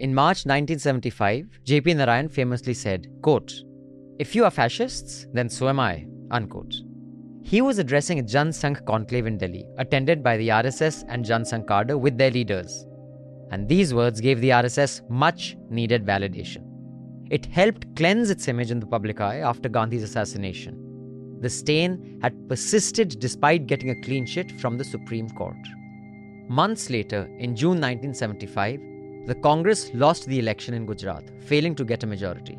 In March 1975, J.P. Narayan famously said, quote, If you are fascists, then so am I, unquote. He was addressing a Jan Sangh conclave in Delhi, attended by the RSS and Jan Sangh cadre with their leaders. And these words gave the RSS much needed validation. It helped cleanse its image in the public eye after Gandhi's assassination. The stain had persisted despite getting a clean sheet from the Supreme Court. Months later, in June 1975, the Congress lost the election in Gujarat, failing to get a majority.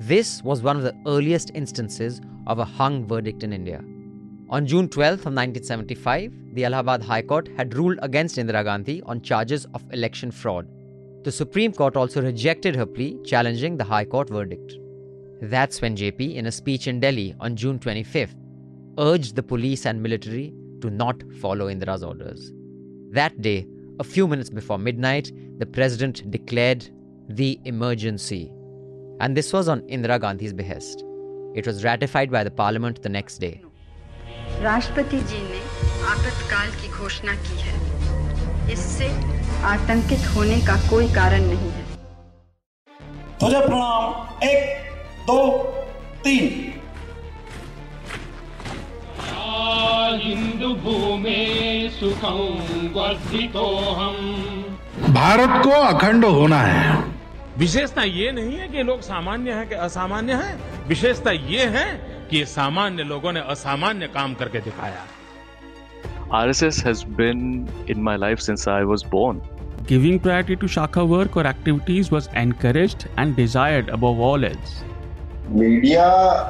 This was one of the earliest instances of a hung verdict in India. On June 12 of 1975, the Allahabad High Court had ruled against Indira Gandhi on charges of election fraud. The Supreme Court also rejected her plea, challenging the High Court verdict. That's when JP, in a speech in Delhi on June 25th, urged the police and military to not follow Indira's orders. That day, a few minutes before midnight, the president declared the emergency. And this was on Indira Gandhi's behest. It was ratified by the parliament the next day. राष्ट्रपति जी ने आपातकाल की घोषणा की है इससे आतंकित होने का कोई कारण नहीं है ध्वजा प्रणाम एक दो तीन हिंदू सुखं वर्धितो भारत को अखंड होना है विशेषता ये नहीं है कि लोग सामान्य हैं कि असामान्य हैं विशेषता ये है कि सामान्य लोगों ने असामान्य काम करके दिखाया RSS has been in my life since I was born. Giving priority to Shakha work or activities was encouraged and desired above all else. Media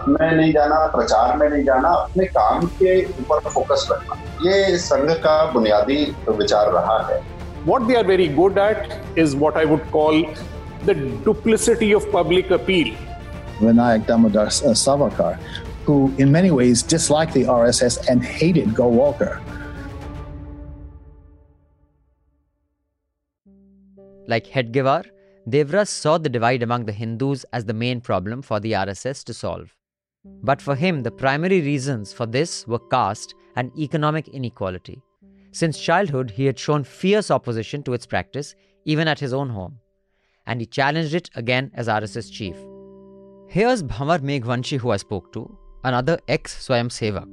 में नहीं जाना प्रचार में नहीं जाना अपने काम के ऊपर फोकस रखना ये संघ का बुनियादी विचार रहा है। What they are very good at is what I would call the duplicity of public appeal Vinayak Damodar Savarkar who in many ways disliked the RSS and hated Go Walker. Like Hedgevar, Deoras saw the divide among the Hindus as the main problem for the RSS to solve. But for him, the primary reasons for this were caste and economic inequality. Since childhood, he had shown fierce opposition to its practice, even at his own home. And he challenged it again as RSS chief. Here's Bhanwar Meghwanshi, who I spoke to, another ex Swayam Sevak,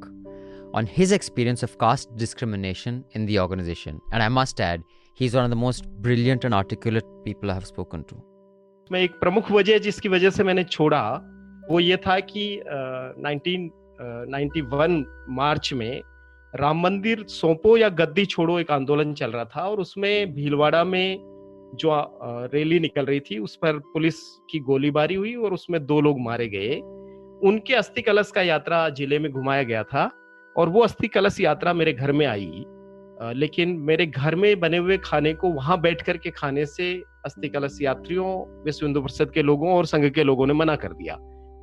on his experience of caste discrimination in the organization. And I must add, he's one of the most brilliant and articulate people I have spoken to. मैं एक प्रमुख वजह जिसकी वजह से मैंने छोड़ा, वो ये था कि नाइन्टी वन मार्च में राम मंदिर सौंपो या गद्दी छोड़ो एक आंदोलन चल रहा था और उसमें भीलवाड़ा में जो रैली निकल रही थी, उस पर पुलिस की गोलीबारी हुई और उसमें दो लोग मारे गए उनके अस्थि कलश का यात्रा ज़िले में घुमाया गया था और वो अस्थि कलश यात्रा मेरे घर में आई लेकिन मेरे घर में बने हुए खाने को वहाँ बैठ करके खाने से अस्थि कलश यात्रियों विश्व हिंदू परिषद के लोगों और संघ के लोगों ने मना कर दिया।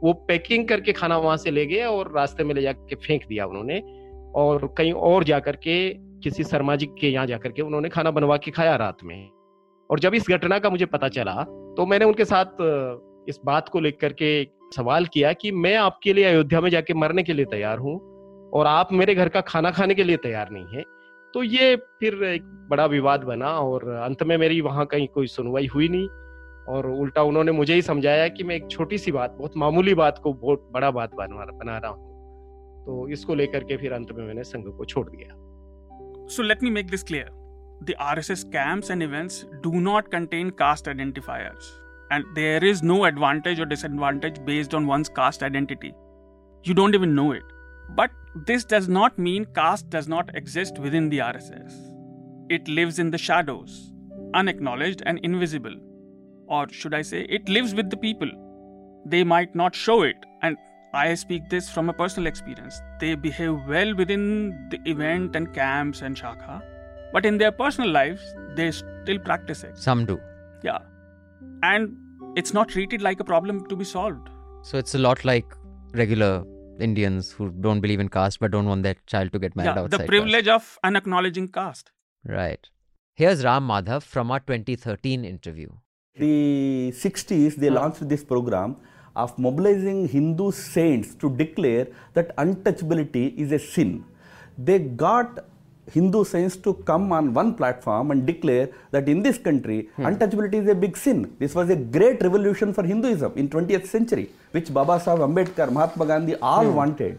वो पैकिंग करके खाना वहाँ से ले गए और रास्ते में ले जाके फेंक दिया उन्होंने और कहीं और जाकर के किसी शर्मा जी के यहाँ जाकर के उन्होंने खाना बनवा के खाया रात में। और जब इस घटना का मुझे पता चला तो मैंने उनके साथ, इस बात को लेकर के सवाल किया कि मैं आपके लिए अयोध्या में जाके मरने के लिए तैयार हूँ और आप मेरे घर का खाना खाने के लिए तैयार नहीं है। तो ये फिर एक बड़ा विवाद बना और अंत में मेरी वहाँ कहीं कोई सुनवाई हुई नहीं। और उल्टा उन्होंने मुझे ही समझाया कि मैं एक छोटी सी बात, बहुत मामूली बात को बहुत बड़ा बात बना रहा हूँ। तो इसको लेकर के फिर अंत में मैंने संघ को छोड़ दिया। So let me make this clear the R S S camps and events do not contain caste identifiers and there is no advantage or disadvantage based on one's caste identity you don't even know it but this does not mean caste does not exist within the RSS. It lives in the shadows, unacknowledged and invisible. Or should I say, it lives with the people. They might not show it, and I speak this from a personal experience. They behave well within the event and camps and Shakha, but in their personal lives, they still practice it. Some do. Yeah. And it's not treated like a problem to be solved. So it's a lot like regular Indians who don't believe in caste but don't want their child to get married yeah, outside. The privilege caste. of unacknowledging caste. Right. Here's Ram Madhav from our 2013 interview. The 60s, they launched this program of mobilizing Hindu saints to declare that untouchability is a sin. They got Hindu saints to come on one platform and declare that in this country, Hmm. untouchability is a big sin. This was a great revolution for Hinduism in 20th century, which Baba Sahib Ambedkar, Mahatma Gandhi all Hmm. wanted.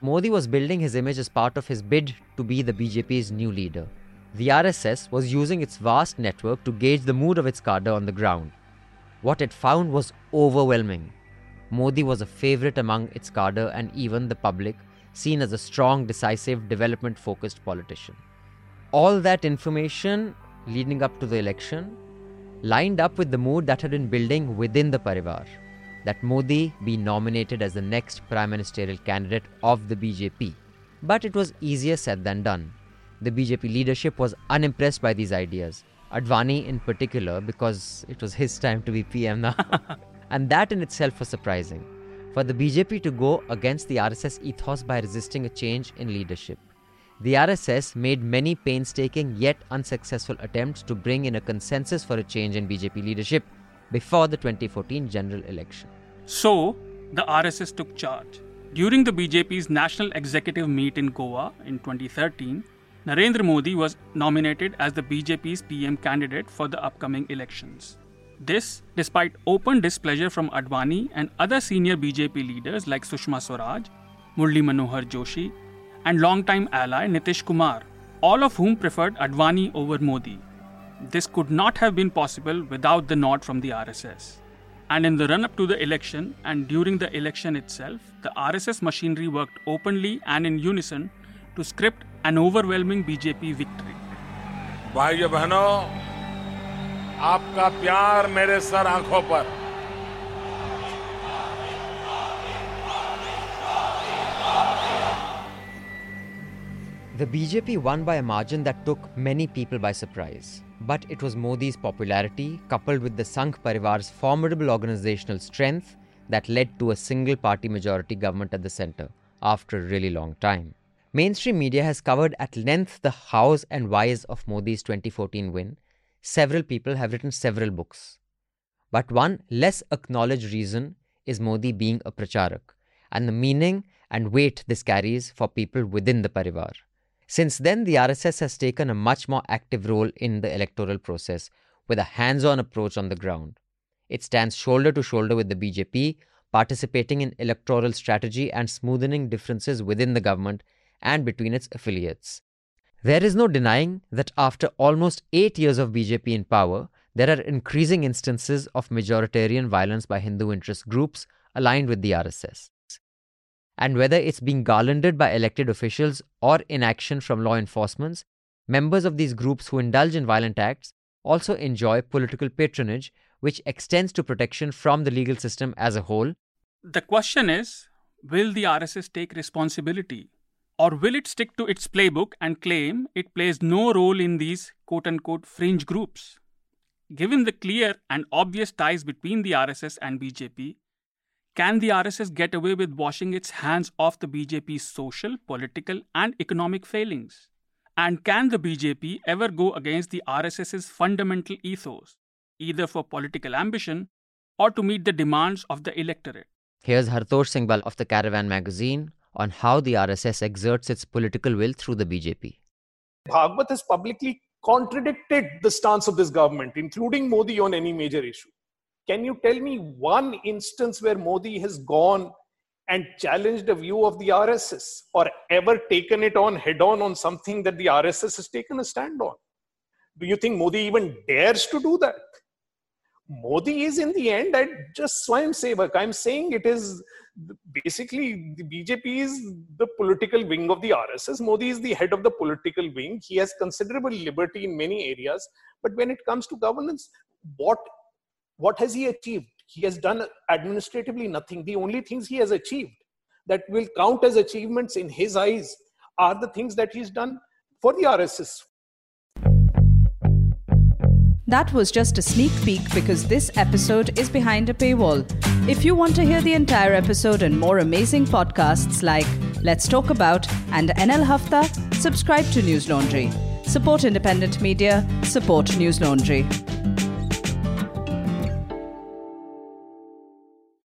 Modi was building his image as part of his bid to be the BJP's new leader. The RSS was using its vast network to gauge the mood of its cadre on the ground. What it found was overwhelming. Modi was a favorite among its cadre and even the public, seen as a strong, decisive, development focused politician. All that information leading up to the election lined up with the mood that had been building within the Parivar that Modi be nominated as the next prime ministerial candidate of the BJP. But it was easier said than done. The BJP leadership was unimpressed by these ideas. Advani, in particular, because it was his time to be PM now. and that in itself was surprising. For the BJP to go against the RSS ethos by resisting a change in leadership. The RSS made many painstaking yet unsuccessful attempts to bring in a consensus for a change in BJP leadership before the 2014 general election. So, the RSS took charge. During the BJP's national executive meet in Goa in 2013, Narendra Modi was nominated as the BJP's PM candidate for the upcoming elections. This, despite open displeasure from Advani and other senior BJP leaders like Sushma Swaraj, Murli Manohar Joshi, and longtime ally Nitish Kumar, all of whom preferred Advani over Modi. This could not have been possible without the nod from the RSS. And in the run up to the election and during the election itself, the RSS machinery worked openly and in unison to script an overwhelming BJP victory. भाइयों बहनों आपका प्यार मेरे sir आंखों पर The BJP won by a margin that took many people by surprise. But it was Modi's popularity, coupled with the Sangh Parivar's formidable organizational strength, that led to a single party majority government at the centre after a really long time. Mainstream media has covered at length the hows and whys of Modi's 2014 win. Several people have written several books. But one less acknowledged reason is Modi being a pracharak and the meaning and weight this carries for people within the Parivar. Since then, the RSS has taken a much more active role in the electoral process with a hands on approach on the ground. It stands shoulder to shoulder with the BJP, participating in electoral strategy and smoothing differences within the government and between its affiliates. There is no denying that after almost eight years of BJP in power, there are increasing instances of majoritarian violence by Hindu interest groups aligned with the RSS. And whether it's being garlanded by elected officials or inaction from law enforcement, members of these groups who indulge in violent acts also enjoy political patronage, which extends to protection from the legal system as a whole. The question is will the RSS take responsibility? Or will it stick to its playbook and claim it plays no role in these quote unquote fringe groups? Given the clear and obvious ties between the RSS and BJP, can the RSS get away with washing its hands off the BJP's social, political, and economic failings? And can the BJP ever go against the RSS's fundamental ethos, either for political ambition or to meet the demands of the electorate? Here's Hartosh Singh Bal of the Caravan magazine on how the RSS exerts its political will through the BJP. Bhagwat has publicly contradicted the stance of this government, including Modi on any major issue. Can you tell me one instance where Modi has gone and challenged a view of the RSS or ever taken it on head on on something that the RSS has taken a stand on? Do you think Modi even dares to do that? Modi is in the end at just Swayam Sevak. I'm saying it is basically the BJP is the political wing of the RSS. Modi is the head of the political wing. He has considerable liberty in many areas. But when it comes to governance, what what has he achieved? He has done administratively nothing. The only things he has achieved that will count as achievements in his eyes are the things that he's done for the RSS. That was just a sneak peek because this episode is behind a paywall. If you want to hear the entire episode and more amazing podcasts like Let's Talk About and NL Hafta, subscribe to Newslaundry. Support independent media, support Newslaundry.